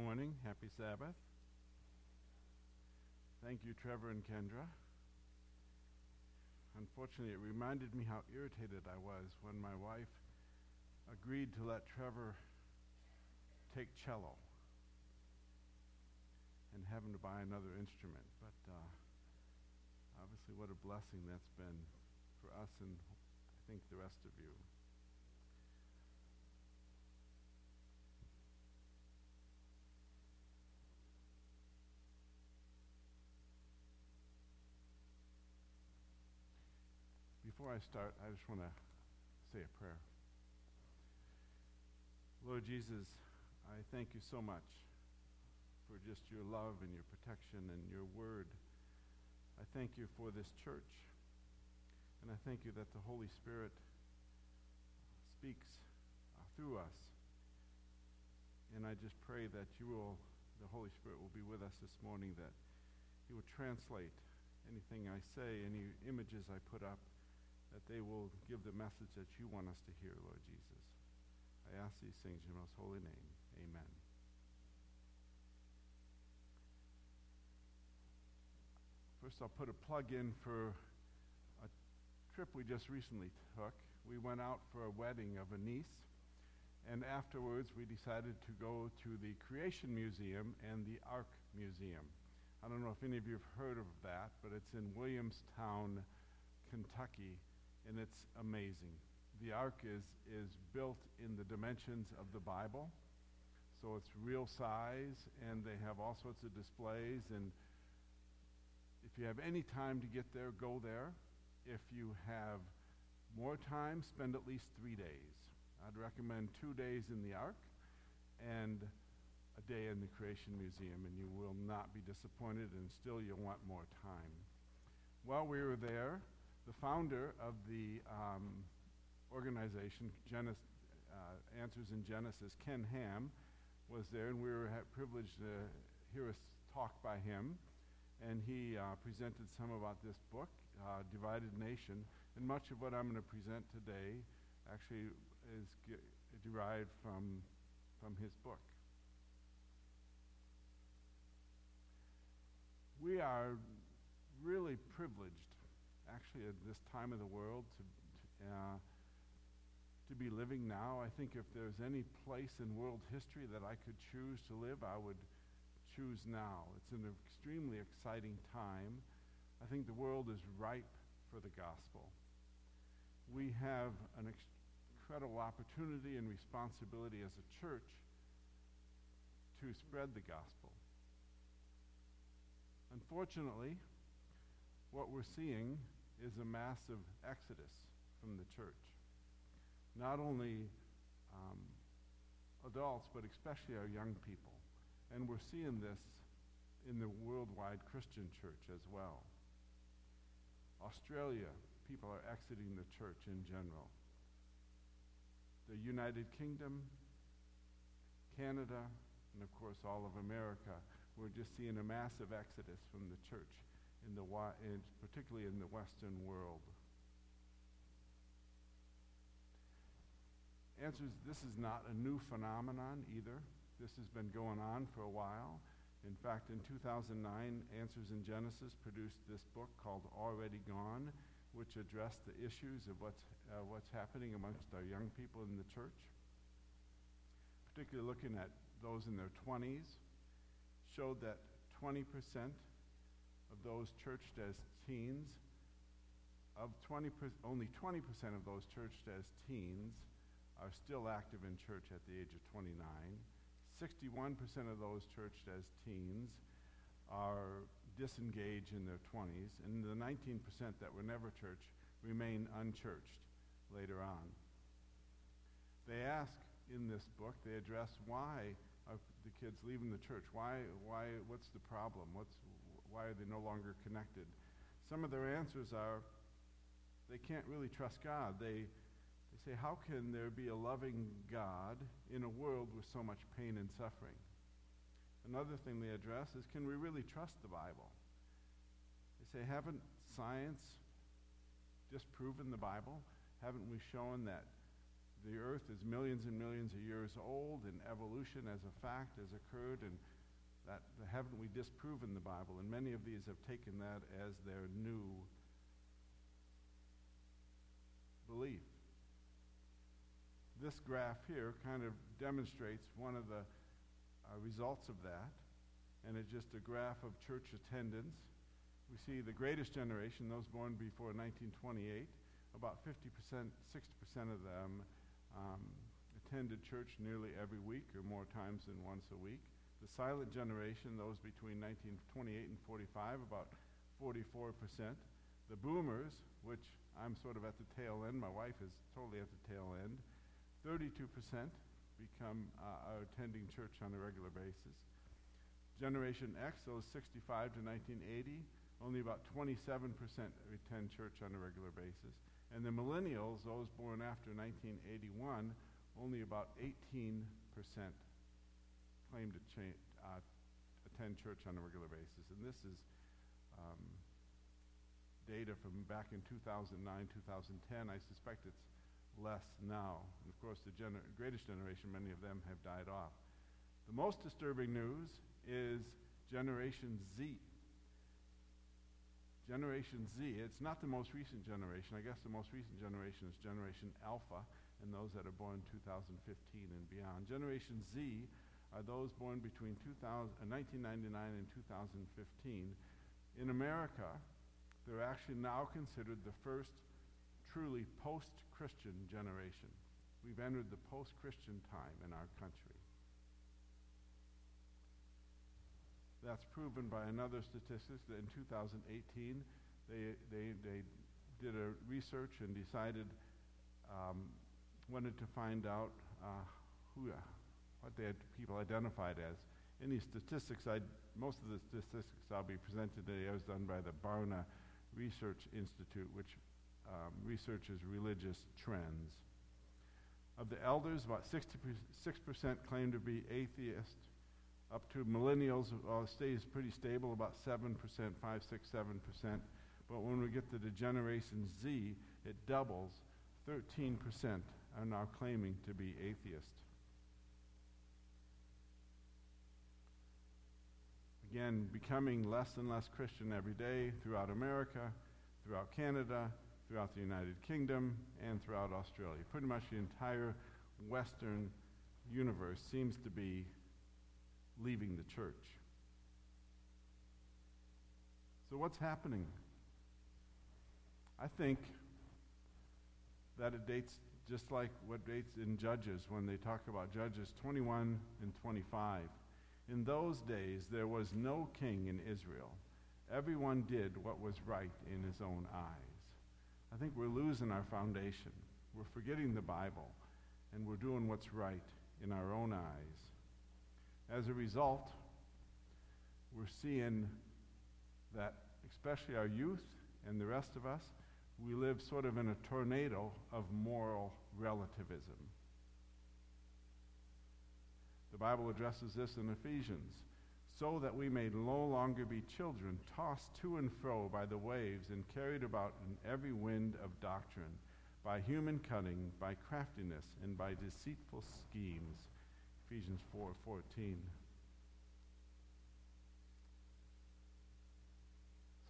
morning. Happy Sabbath. Thank you, Trevor and Kendra. Unfortunately, it reminded me how irritated I was when my wife agreed to let Trevor take cello and have him to buy another instrument. But uh, obviously, what a blessing that's been for us and I think the rest of you. Before I start, I just want to say a prayer. Lord Jesus, I thank you so much for just your love and your protection and your word. I thank you for this church. And I thank you that the Holy Spirit speaks uh, through us. And I just pray that you will, the Holy Spirit will be with us this morning, that he will translate anything I say, any images I put up, that they will give the message that you want us to hear, Lord Jesus. I ask these things in your most holy name. Amen. First, I'll put a plug in for a trip we just recently took. We went out for a wedding of a niece, and afterwards we decided to go to the Creation Museum and the Ark Museum. I don't know if any of you have heard of that, but it's in Williamstown, Kentucky, and it's amazing. The ark is, is built in the dimensions of the Bible, so it's real size, and they have all sorts of displays. And if you have any time to get there, go there. If you have more time, spend at least three days. I'd recommend two days in the ark and a day in the Creation Museum, and you will not be disappointed, and still you'll want more time. While we were there, the founder of the um, organization, Genesis, uh, Answers in Genesis, Ken Ham, was there, and we were privileged to hear a talk by him. And he uh, presented some about this book, uh, Divided Nation. And much of what I'm going to present today actually is derived from, from his book. We are really privileged actually at this time of the world to, uh, to be living now. I think if there's any place in world history that I could choose to live, I would choose now. It's an extremely exciting time. I think the world is ripe for the gospel. We have an ex- incredible opportunity and responsibility as a church to spread the gospel. Unfortunately, what we're seeing is a massive exodus from the church. Not only um, adults, but especially our young people. And we're seeing this in the worldwide Christian church as well. Australia, people are exiting the church in general. The United Kingdom, Canada, and of course all of America, we're just seeing a massive exodus from the church in the, in, particularly in the Western world. Answers, this is not a new phenomenon either. This has been going on for a while. In fact, in 2009, Answers in Genesis produced this book called Already Gone, which addressed the issues of what's, uh, what's happening amongst our young people in the church, particularly looking at those in their 20s, showed that 20% of those churched as teens, of 20 only 20% of those churched as teens are still active in church at the age of 29. 61% of those churched as teens are disengaged in their 20s, and the 19% that were never church remain unchurched later on. They ask in this book, they address why are the kids leaving the church? Why, why, what's the problem? What's, why are they no longer connected? Some of their answers are they can't really trust God. They, they say, How can there be a loving God in a world with so much pain and suffering? Another thing they address is Can we really trust the Bible? They say, Haven't science disproven the Bible? Haven't we shown that the earth is millions and millions of years old, and evolution as a fact has occurred, and that haven't we disproven the Bible? And many of these have taken that as their new belief. This graph here kind of demonstrates one of the uh, results of that, and it's just a graph of church attendance. We see the greatest generation, those born before 1928, about 50%, 60% of them um, attended church nearly every week or more times than once a week. The silent generation, those between 1928 and 45, about 44%. The boomers, which I'm sort of at the tail end, my wife is totally at the tail end, 32% become uh, are attending church on a regular basis. Generation X, those 65 to 1980, only about 27% attend church on a regular basis. And the millennials, those born after 1981, only about 18% claim to cha- uh, attend church on a regular basis. And this is um, data from back in 2009, 2010. I suspect it's less now. And of course, the gener- greatest generation, many of them have died off. The most disturbing news is Generation Z. Generation Z, it's not the most recent generation. I guess the most recent generation is Generation Alpha, and those that are born 2015 and beyond. Generation Z are those born between 2000, uh, 1999 and 2015. In America, they're actually now considered the first truly post Christian generation. We've entered the post Christian time in our country. That's proven by another statistic that in 2018 they, they, they did a research and decided, um, wanted to find out uh, who, what they had people identified as. Any statistics, I'd, most of the statistics I'll be presenting today was done by the Barna Research Institute, which um, researches religious trends. Of the elders, about 66% claim to be atheist up to millennials, uh, stays pretty stable, about 7%, 5, 6, 7%. But when we get to the Generation Z, it doubles. 13% are now claiming to be atheist. Again, becoming less and less Christian every day throughout America, throughout Canada, throughout the United Kingdom, and throughout Australia. Pretty much the entire Western universe seems to be leaving the church. So, what's happening? I think that it dates just like what dates in Judges when they talk about Judges 21 and 25. In those days, there was no king in Israel. Everyone did what was right in his own eyes. I think we're losing our foundation. We're forgetting the Bible, and we're doing what's right in our own eyes. As a result, we're seeing that, especially our youth and the rest of us, we live sort of in a tornado of moral relativism. The Bible addresses this in Ephesians. So that we may no longer be children, tossed to and fro by the waves and carried about in every wind of doctrine, by human cunning, by craftiness, and by deceitful schemes. Ephesians 4:14.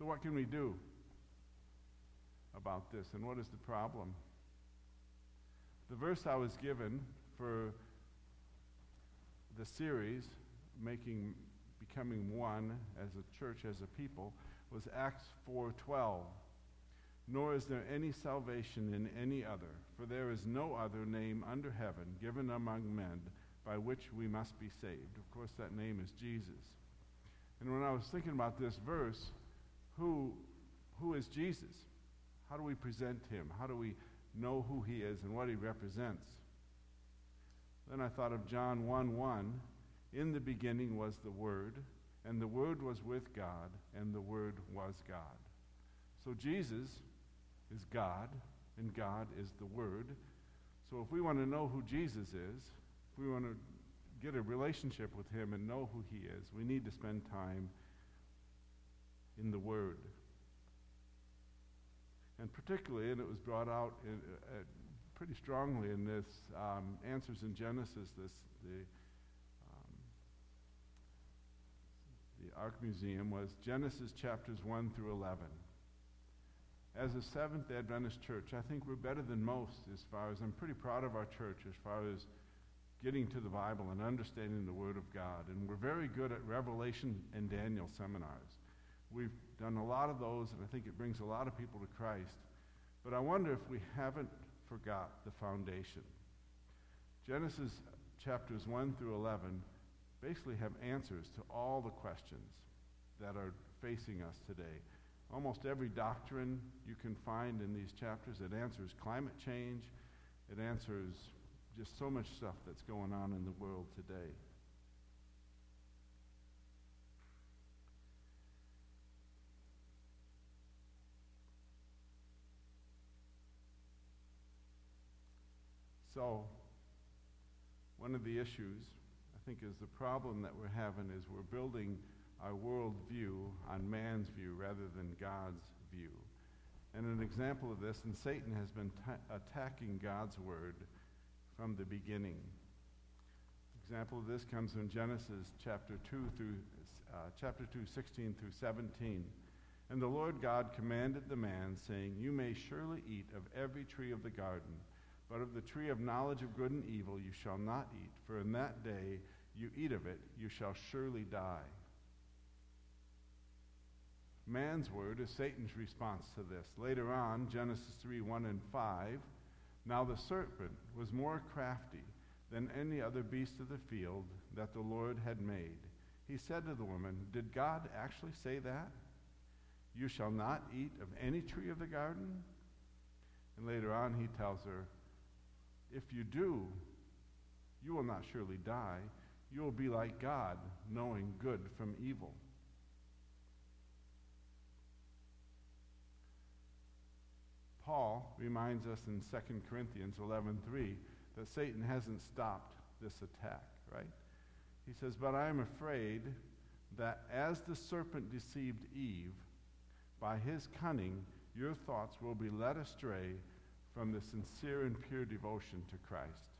so what can we do about this and what is the problem? The verse I was given for the series making becoming one as a church as a people was Acts 4:12 nor is there any salvation in any other for there is no other name under heaven given among men by which we must be saved. Of course, that name is Jesus. And when I was thinking about this verse, who, who is Jesus? How do we present him? How do we know who he is and what he represents? Then I thought of John 1 1. In the beginning was the Word, and the Word was with God, and the Word was God. So Jesus is God, and God is the Word. So if we want to know who Jesus is, if we want to get a relationship with Him and know who He is, we need to spend time in the Word. And particularly, and it was brought out in, uh, pretty strongly in this um, Answers in Genesis, this, the, um, the Ark Museum, was Genesis chapters 1 through 11. As a Seventh Adventist church, I think we're better than most as far as I'm pretty proud of our church as far as getting to the Bible and understanding the Word of God. And we're very good at Revelation and Daniel seminars. We've done a lot of those, and I think it brings a lot of people to Christ. But I wonder if we haven't forgot the foundation. Genesis chapters 1 through 11 basically have answers to all the questions that are facing us today. Almost every doctrine you can find in these chapters, it answers climate change, it answers just so much stuff that's going on in the world today. So, one of the issues, I think, is the problem that we're having is we're building our worldview on man's view rather than God's view. And an example of this, and Satan has been attacking God's word from the beginning. Example of this comes in Genesis chapter 2 through uh, chapter 2, 16 through 17. And the Lord God commanded the man, saying, You may surely eat of every tree of the garden, but of the tree of knowledge of good and evil you shall not eat, for in that day you eat of it, you shall surely die. Man's word is Satan's response to this. Later on, Genesis 3 1 and 5. Now the serpent was more crafty than any other beast of the field that the Lord had made. He said to the woman, Did God actually say that? You shall not eat of any tree of the garden? And later on, he tells her, If you do, you will not surely die. You will be like God, knowing good from evil. Paul reminds us in 2 Corinthians 11:3 that Satan hasn't stopped this attack, right? He says, "But I am afraid that as the serpent deceived Eve, by his cunning your thoughts will be led astray from the sincere and pure devotion to Christ."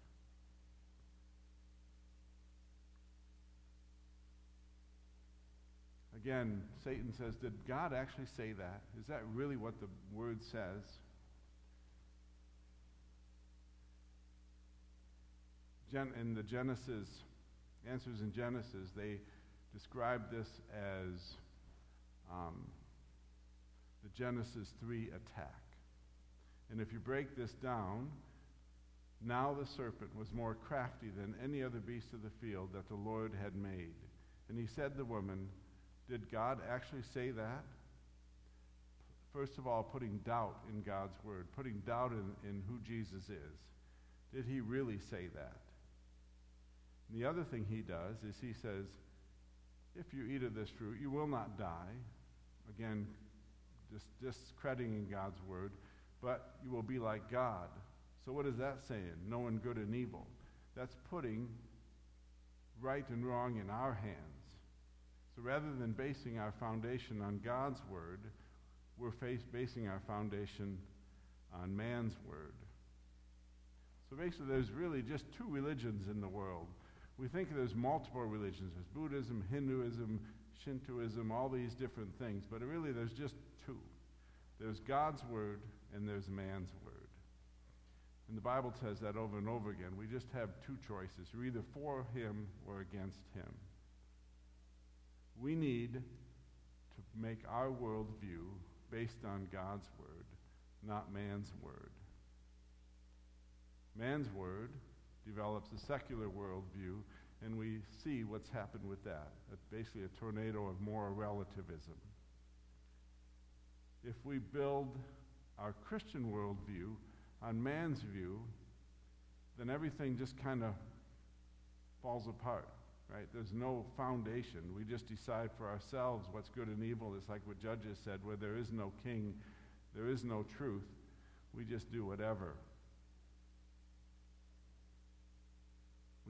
Again, Satan says, Did God actually say that? Is that really what the word says? Gen- in the Genesis, answers in Genesis, they describe this as um, the Genesis 3 attack. And if you break this down, now the serpent was more crafty than any other beast of the field that the Lord had made. And he said to the woman, Did God actually say that? First of all, putting doubt in God's word, putting doubt in, in who Jesus is. Did he really say that? And the other thing he does is he says, if you eat of this fruit, you will not die. Again, just discrediting God's word, but you will be like God. So what is that saying? Knowing good and evil. That's putting right and wrong in our hands. So rather than basing our foundation on God's word, we're face, basing our foundation on man's word. So basically, there's really just two religions in the world we think there's multiple religions. There's Buddhism, Hinduism, Shintoism, all these different things. But really, there's just two. There's God's word and there's man's word. And the Bible says that over and over again. We just have two choices. You're either for him or against him. We need to make our worldview based on God's word, not man's word. Man's word develops a secular worldview, and we see what's happened with that. It's basically a tornado of moral relativism. If we build our Christian worldview on man's view, then everything just kind of falls apart, right? There's no foundation. We just decide for ourselves what's good and evil. It's like what Judges said, where there is no king, there is no truth. We just do whatever.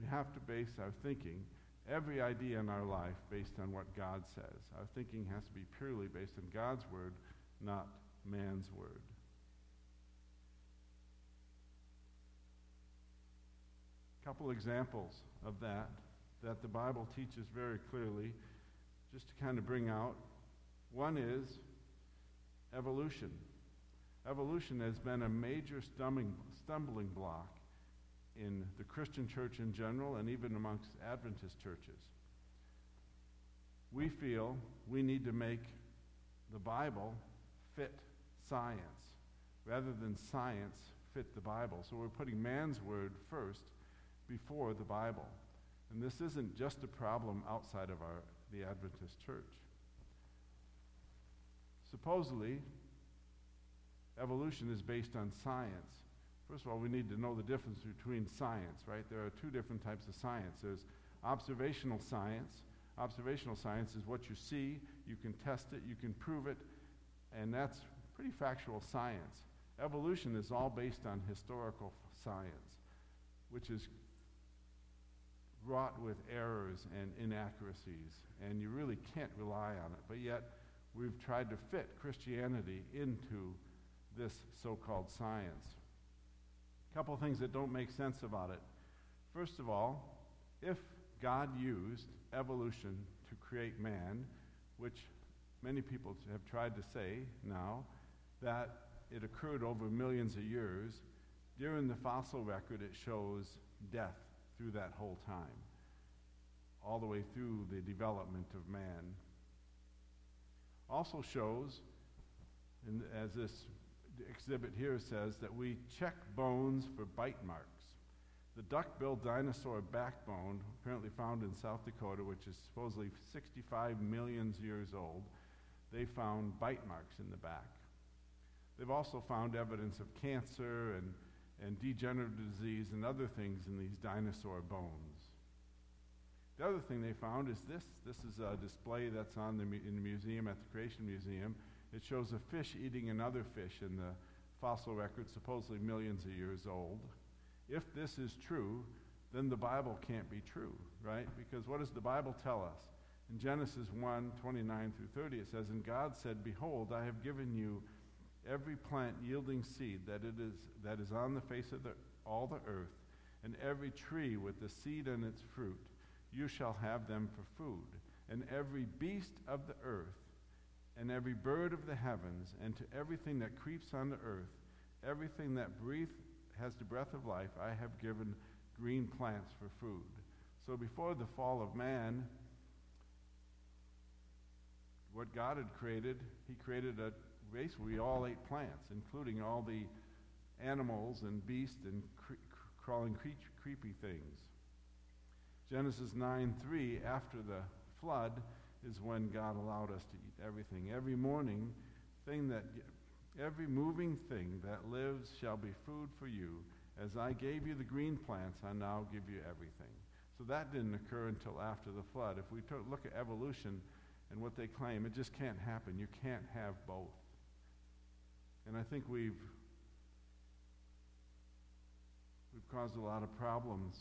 We have to base our thinking, every idea in our life, based on what God says. Our thinking has to be purely based on God's word, not man's word. Couple examples of that that the Bible teaches very clearly, just to kind of bring out. One is evolution. Evolution has been a major stumbling, stumbling block in the Christian church in general and even amongst Adventist churches. We feel we need to make the Bible fit science rather than science fit the Bible. So we're putting man's word first before the Bible. And this isn't just a problem outside of our, the Adventist church. Supposedly, evolution is based on science. First of all, we need to know the difference between science, right? There are two different types of science. There's observational science. Observational science is what you see, you can test it, you can prove it, and that's pretty factual science. Evolution is all based on historical science, which is wrought with errors and inaccuracies, and you really can't rely on it. But yet, we've tried to fit Christianity into this so called science. A couple things that don't make sense about it. First of all, if God used evolution to create man, which many people have tried to say now, that it occurred over millions of years, during the fossil record it shows death through that whole time, all the way through the development of man. Also shows, and as this exhibit here says that we check bones for bite marks. The duck-billed dinosaur backbone, apparently found in South Dakota, which is supposedly 65 million years old, they found bite marks in the back. They've also found evidence of cancer and, and degenerative disease and other things in these dinosaur bones. The other thing they found is this. This is a display that's on the, in the museum at the Creation Museum. It shows a fish eating another fish in the fossil record, supposedly millions of years old. If this is true, then the Bible can't be true, right? Because what does the Bible tell us? In Genesis 1 29 through 30, it says, And God said, Behold, I have given you every plant yielding seed that, it is, that is on the face of the, all the earth, and every tree with the seed and its fruit. You shall have them for food. And every beast of the earth and every bird of the heavens, and to everything that creeps on the earth, everything that breathe, has the breath of life, I have given green plants for food. So before the fall of man, what God had created, He created a we all ate plants, including all the animals and beasts and cre- crawling cre- creepy things. Genesis 9 3, after the flood, is when God allowed us to eat everything. Every morning, thing that every moving thing that lives shall be food for you. As I gave you the green plants, I now give you everything. So that didn't occur until after the flood. If we look at evolution and what they claim, it just can't happen. You can't have both. And I think we've we've caused a lot of problems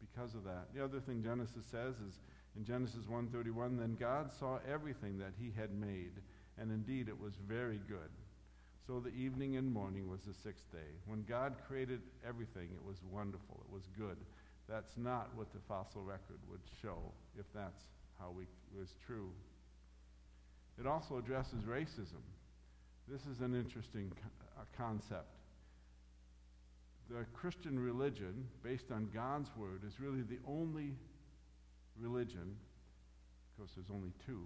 because of that. The other thing Genesis says is in Genesis 1:31, then God saw everything that he had made, and indeed it was very good. So the evening and morning was the sixth day. When God created everything, it was wonderful. It was good. That's not what the fossil record would show if that's how we was true. It also addresses racism. This is an interesting uh, concept. The Christian religion, based on God's word, is really the only religion, of course there's only two,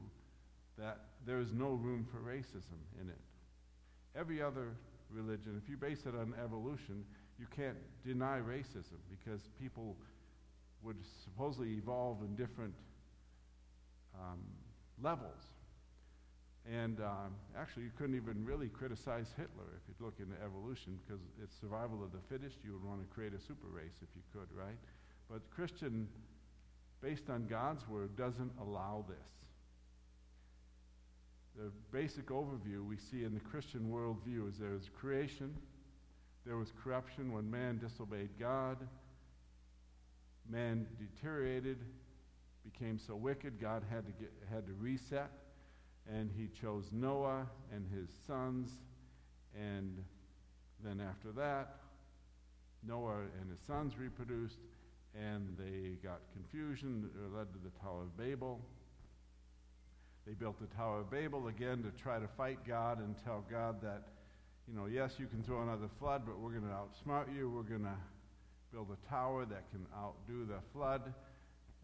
that there is no room for racism in it. Every other religion, if you base it on evolution, you can't deny racism because people would supposedly evolve in different um, levels. And um, actually, you couldn't even really criticize Hitler if you look into evolution because it's survival of the fittest. You would want to create a super race if you could, right? But Christian based on God's word, doesn't allow this. The basic overview we see in the Christian worldview is there is creation, there was corruption when man disobeyed God, man deteriorated, became so wicked, God had to, get, had to reset, and he chose Noah and his sons, and then after that, Noah and his sons reproduced, and they got confusion that led to the Tower of Babel. They built the Tower of Babel again to try to fight God and tell God that, you know, yes, you can throw another flood, but we're going to outsmart you. We're going to build a tower that can outdo the flood.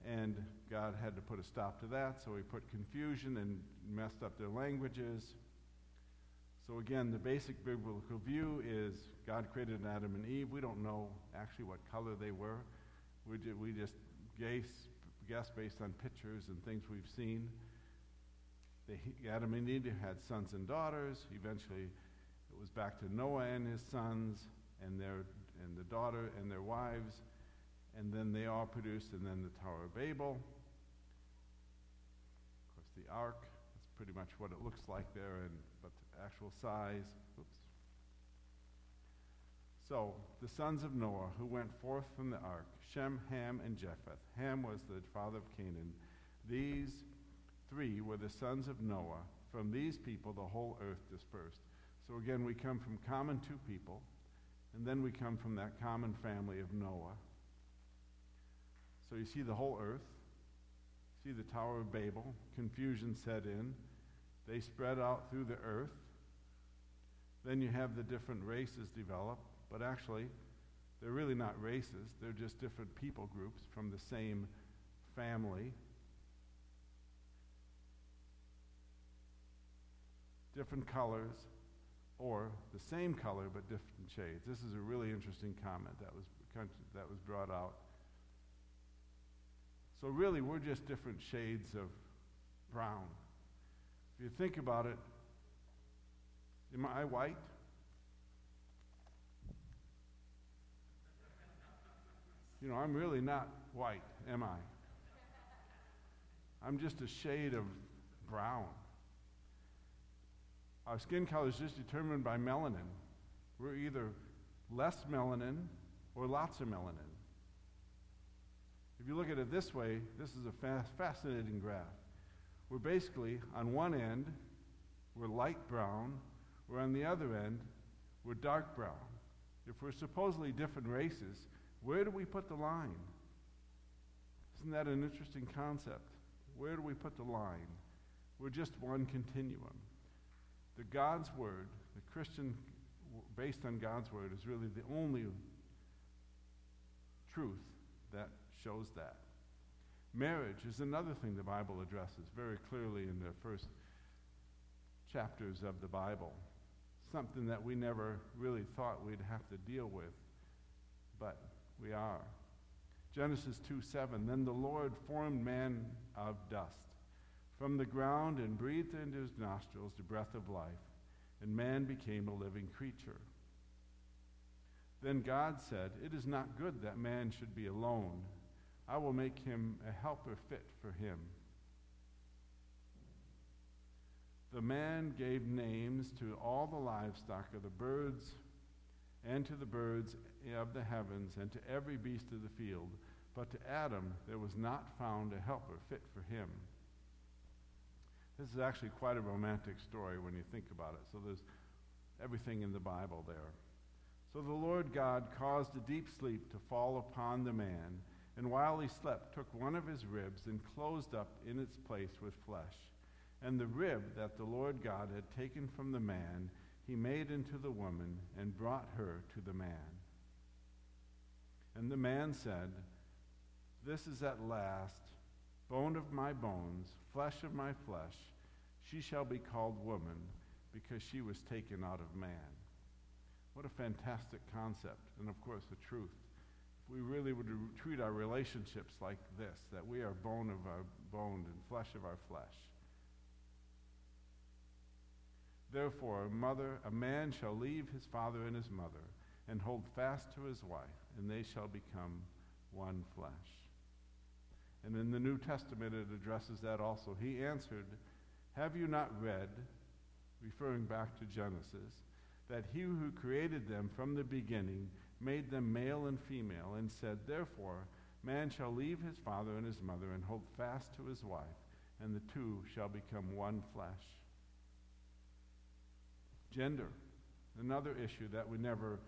And God had to put a stop to that, so he put confusion and messed up their languages. So, again, the basic biblical view is God created Adam and Eve. We don't know actually what color they were. We, did, we just guess, guess based on pictures and things we've seen. They, Adam and Eve had sons and daughters. Eventually, it was back to Noah and his sons and their and the daughter and their wives, and then they all produced, and then the Tower of Babel. Of course, the ark. That's pretty much what it looks like there, and but the actual size. Oops. So the sons of Noah who went forth from the ark, Shem, Ham, and Japheth. Ham was the father of Canaan. These three were the sons of Noah. From these people, the whole earth dispersed. So again, we come from common two people, and then we come from that common family of Noah. So you see the whole earth, see the Tower of Babel, confusion set in. They spread out through the earth. Then you have the different races develop, but actually, they're really not races, they're just different people groups from the same family. different colors, or the same color but different shades. This is a really interesting comment that was, that was brought out. So, really, we're just different shades of brown. If you think about it, am I white? You know, I'm really not white, am I? I'm just a shade of brown. Our skin color is just determined by melanin. We're either less melanin or lots of melanin. If you look at it this way, this is a fa- fascinating graph. We're basically, on one end, we're light brown, we're on the other end, we're dark brown. If we're supposedly different races, where do we put the line? Isn't that an interesting concept? Where do we put the line? We're just one continuum the God's Word, the Christian based on God's Word, is really the only truth that shows that. Marriage is another thing the Bible addresses very clearly in the first chapters of the Bible. Something that we never really thought we'd have to deal with, but we are. Genesis 2 7 Then the Lord formed man of dust from the ground and breathed into his nostrils the breath of life, and man became a living creature. Then God said, It is not good that man should be alone. I will make him a helper fit for him. The man gave names to all the livestock of the birds and to the birds of the heavens and to every beast of the field. But to Adam there was not found a helper fit for him. This is actually quite a romantic story when you think about it. So there's everything in the Bible there. So the Lord God caused a deep sleep to fall upon the man, and while he slept, took one of his ribs and closed up in its place with flesh. And the rib that the Lord God had taken from the man, he made into the woman and brought her to the man. And the man said, This is at last bone of my bones, flesh of my flesh. She shall be called woman because she was taken out of man. What a fantastic concept, and of course, the truth. We really would treat our relationships like this, that we are bone of our bone and flesh of our flesh. Therefore, a mother, a man shall leave his father and his mother, and hold fast to his wife, and they shall become one flesh. And in the New Testament, it addresses that also. He answered, Have you not read, referring back to Genesis, that he who created them from the beginning made them male and female, and said, Therefore, man shall leave his father and his mother and hold fast to his wife, and the two shall become one flesh. Gender, another issue that we never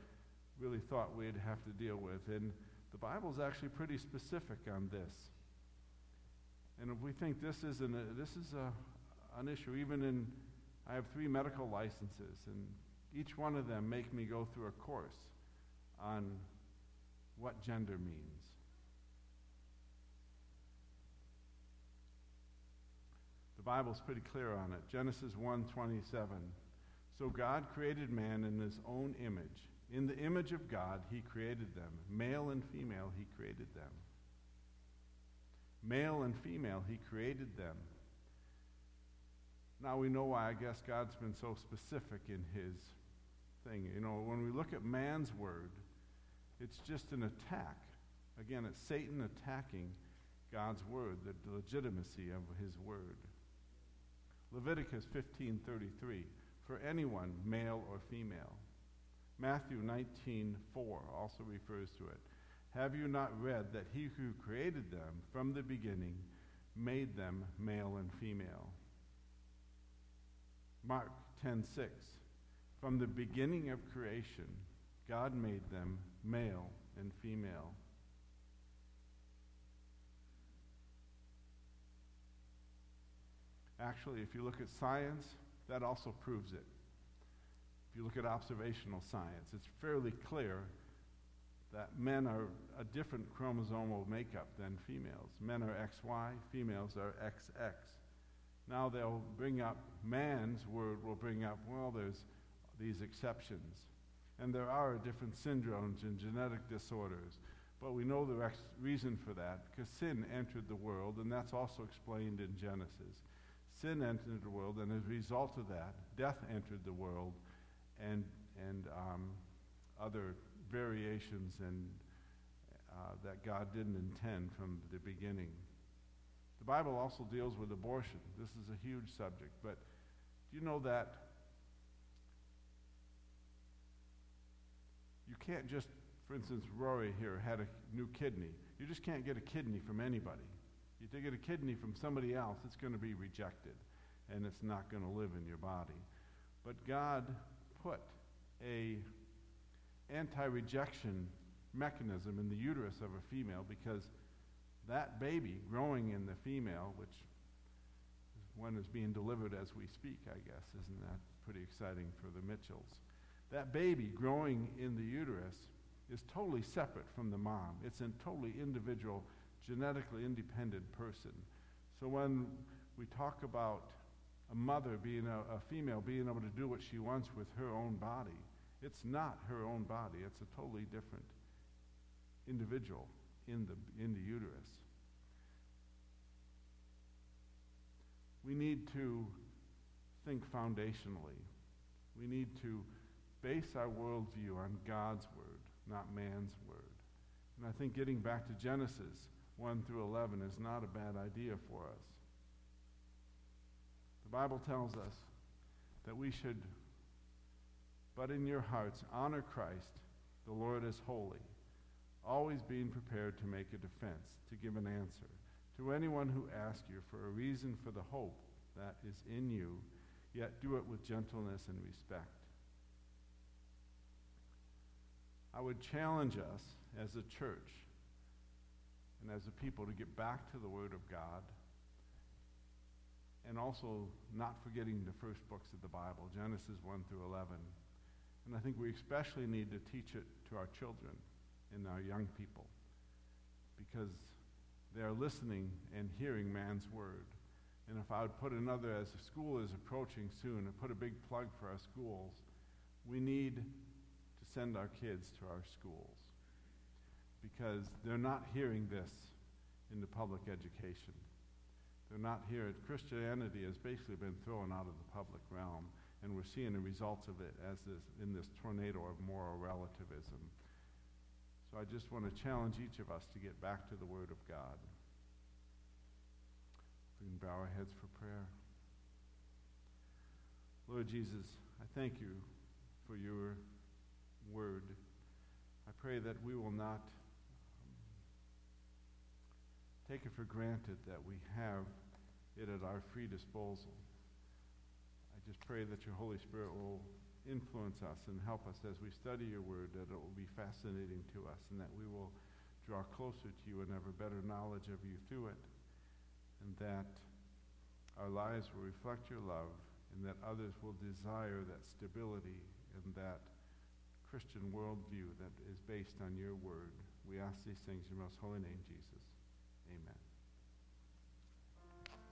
really thought we'd have to deal with. And the Bible is actually pretty specific on this. And if we think this is an, this is a, an issue, even in, I have three medical licenses, and each one of them make me go through a course on what gender means. The Bible's pretty clear on it. Genesis 1:27. So God created man in his own image. In the image of God, he created them. Male and female, he created them. Male and female, he created them. Now we know why I guess God's been so specific in his thing. You know, when we look at man's word, it's just an attack. Again, it's Satan attacking God's word, the legitimacy of his word. Leviticus 15:33 for anyone male or female. Matthew 19:4 also refers to it. Have you not read that he who created them from the beginning made them male and female? Mark 10:6 From the beginning of creation God made them male and female. Actually, if you look at science, that also proves it. If you look at observational science, it's fairly clear that men are a different chromosomal makeup than females. Men are XY, females are XX. Now they'll bring up, man's word will bring up, well, there's these exceptions. And there are different syndromes and genetic disorders. But we know the reason for that because sin entered the world, and that's also explained in Genesis. Sin entered the world, and as a result of that, death entered the world, and, and um, other variations and, uh, that God didn't intend from the beginning. The Bible also deals with abortion. This is a huge subject, but do you know that you can't just, for instance, Rory here had a new kidney. You just can't get a kidney from anybody. You to get a kidney from somebody else, it's going to be rejected, and it's not going to live in your body. But God put a anti-rejection mechanism in the uterus of a female because that baby growing in the female, which one is being delivered as we speak, I guess, isn't that pretty exciting for the Mitchells? That baby growing in the uterus is totally separate from the mom. It's a totally individual, genetically independent person. So when we talk about a mother being a, a female being able to do what she wants with her own body, it's not her own body. It's a totally different individual in the, in the uterus. We need to think foundationally. We need to base our worldview on God's word, not man's word. And I think getting back to Genesis 1 through 11 is not a bad idea for us. The Bible tells us that we should, but in your hearts, honor Christ, the Lord is holy, always being prepared to make a defense, to give an answer to anyone who asks you for a reason for the hope that is in you, yet do it with gentleness and respect. I would challenge us as a church and as a people to get back to the Word of God and also not forgetting the first books of the Bible, Genesis 1 through 11. And I think we especially need to teach it to our children and our young people because they are listening and hearing man's word. And if I would put another, as school is approaching soon, and put a big plug for our schools, we need send our kids to our schools because they're not hearing this in the public education. They're not here. Christianity has basically been thrown out of the public realm, and we're seeing the results of it as this, in this tornado of moral relativism. So I just want to challenge each of us to get back to the Word of God. We can bow our heads for prayer. Lord Jesus, I thank you for your word. I pray that we will not um, take it for granted that we have it at our free disposal. I just pray that your Holy Spirit will influence us and help us as we study your word, that it will be fascinating to us, and that we will draw closer to you and have a better knowledge of you through it, and that our lives will reflect your love, and that others will desire that stability and that Christian worldview that is based on your word. We ask these things in your most holy name, Jesus. Amen.